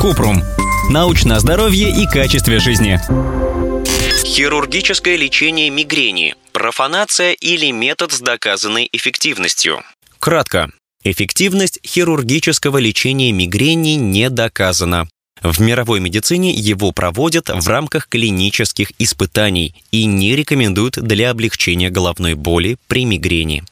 Купрум. Научное здоровье и качестве жизни. Хирургическое лечение мигрени. Профанация или метод с доказанной эффективностью. Кратко. Эффективность хирургического лечения мигрени не доказана. В мировой медицине его проводят в рамках клинических испытаний и не рекомендуют для облегчения головной боли при мигрени.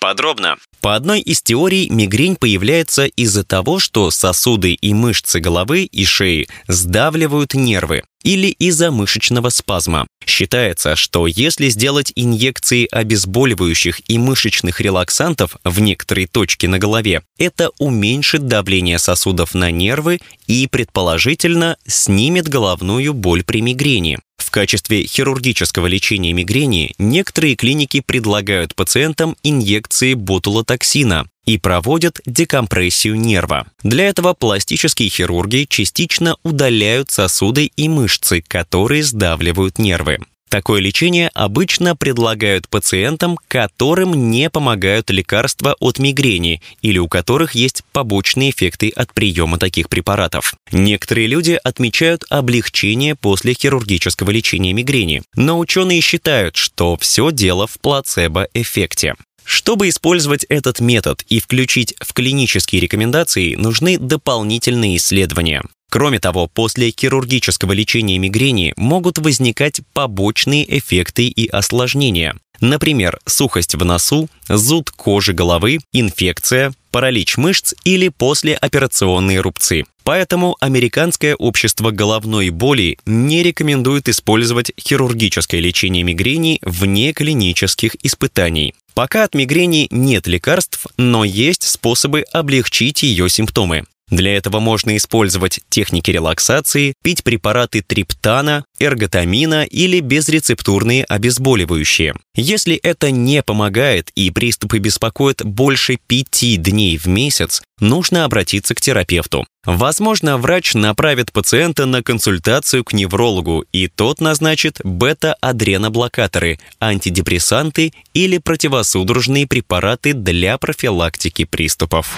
Подробно. По одной из теорий, мигрень появляется из-за того, что сосуды и мышцы головы и шеи сдавливают нервы или из-за мышечного спазма. Считается, что если сделать инъекции обезболивающих и мышечных релаксантов в некоторые точки на голове, это уменьшит давление сосудов на нервы и, предположительно, снимет головную боль при мигрени. В качестве хирургического лечения мигрени некоторые клиники предлагают пациентам инъекции ботулотоксина и проводят декомпрессию нерва. Для этого пластические хирурги частично удаляют сосуды и мышцы, которые сдавливают нервы. Такое лечение обычно предлагают пациентам, которым не помогают лекарства от мигрени или у которых есть побочные эффекты от приема таких препаратов. Некоторые люди отмечают облегчение после хирургического лечения мигрени, но ученые считают, что все дело в плацебо-эффекте. Чтобы использовать этот метод и включить в клинические рекомендации, нужны дополнительные исследования. Кроме того, после хирургического лечения мигрени могут возникать побочные эффекты и осложнения. Например, сухость в носу, зуд кожи головы, инфекция, паралич мышц или послеоперационные рубцы. Поэтому Американское общество головной боли не рекомендует использовать хирургическое лечение мигрени вне клинических испытаний. Пока от мигрени нет лекарств, но есть способы облегчить ее симптомы. Для этого можно использовать техники релаксации, пить препараты триптана, эрготамина или безрецептурные обезболивающие. Если это не помогает и приступы беспокоят больше пяти дней в месяц, нужно обратиться к терапевту. Возможно, врач направит пациента на консультацию к неврологу, и тот назначит бета-адреноблокаторы, антидепрессанты или противосудорожные препараты для профилактики приступов.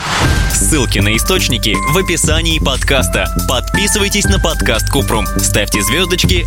Ссылки на источники в описании подкаста. Подписывайтесь на подкаст Купрум, ставьте звездочки,